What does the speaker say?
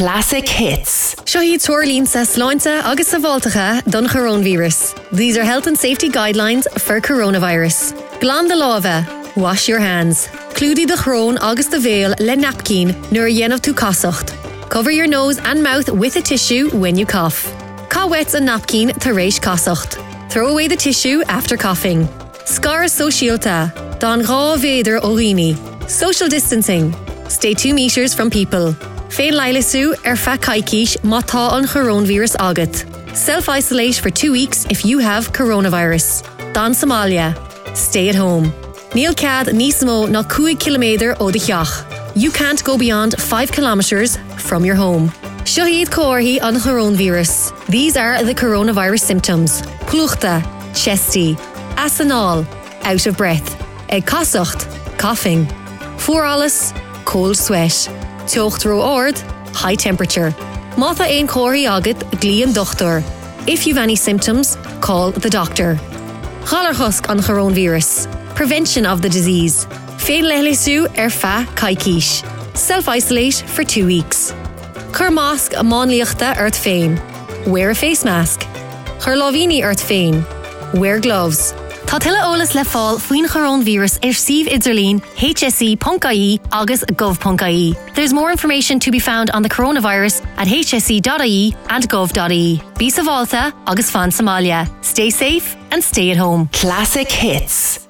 Classic hits. Seo hí tuairlín sa sláinte agus sa don coronavirus. These are health and safety guidelines for coronavirus. Glán de wash your hands. Clúdi de chrón agus de bhéal le napkin nuair a dhéanamh tú. Cover your nose and mouth with a tissue when you cough. Cá wet a napkin tar rééis. Throw away the tissue after coughing. Scar socialta, don rá véidir óghine. Social distancing. Stay two meters from people. Féin leileú ar fe caiiciis mátá an coronavirus agat. Self-isolate for two weeks if you have coronavirus. Don Somalia. Stay at home. Níl cad nísmó na 2 km ó de. You can't go beyond 5 kilometers from your home. Seoíad cóirhí an coronavirus. These are the coronavirus symptoms. Pluchta, chesty, asanal, out of breath, casocht, coughing. Fualas, cold sweat. Tucht ro ord, high temperature. Mátha ein choirí agat glíon dochtor. If you've any symptoms, call the doctor. Chalarchusk an coronavirus. Prevention of the disease. Féin lelisú ar fa caiiciis. Self-isolate for two weeks. Cur másc a máliaachta earth féin. Wear a face mask. Chur lávíní earth féin. Wear gloves. Tá tuile olalas le fáil faoin coronavirus ar sih idirlín HSE.caí agus gov.caí. There's more information to be found on the coronavirus at hse.ie and gov.ie. Bí sa bháilta agus fan Somalia. Stay safe and stay at home. Classic hits.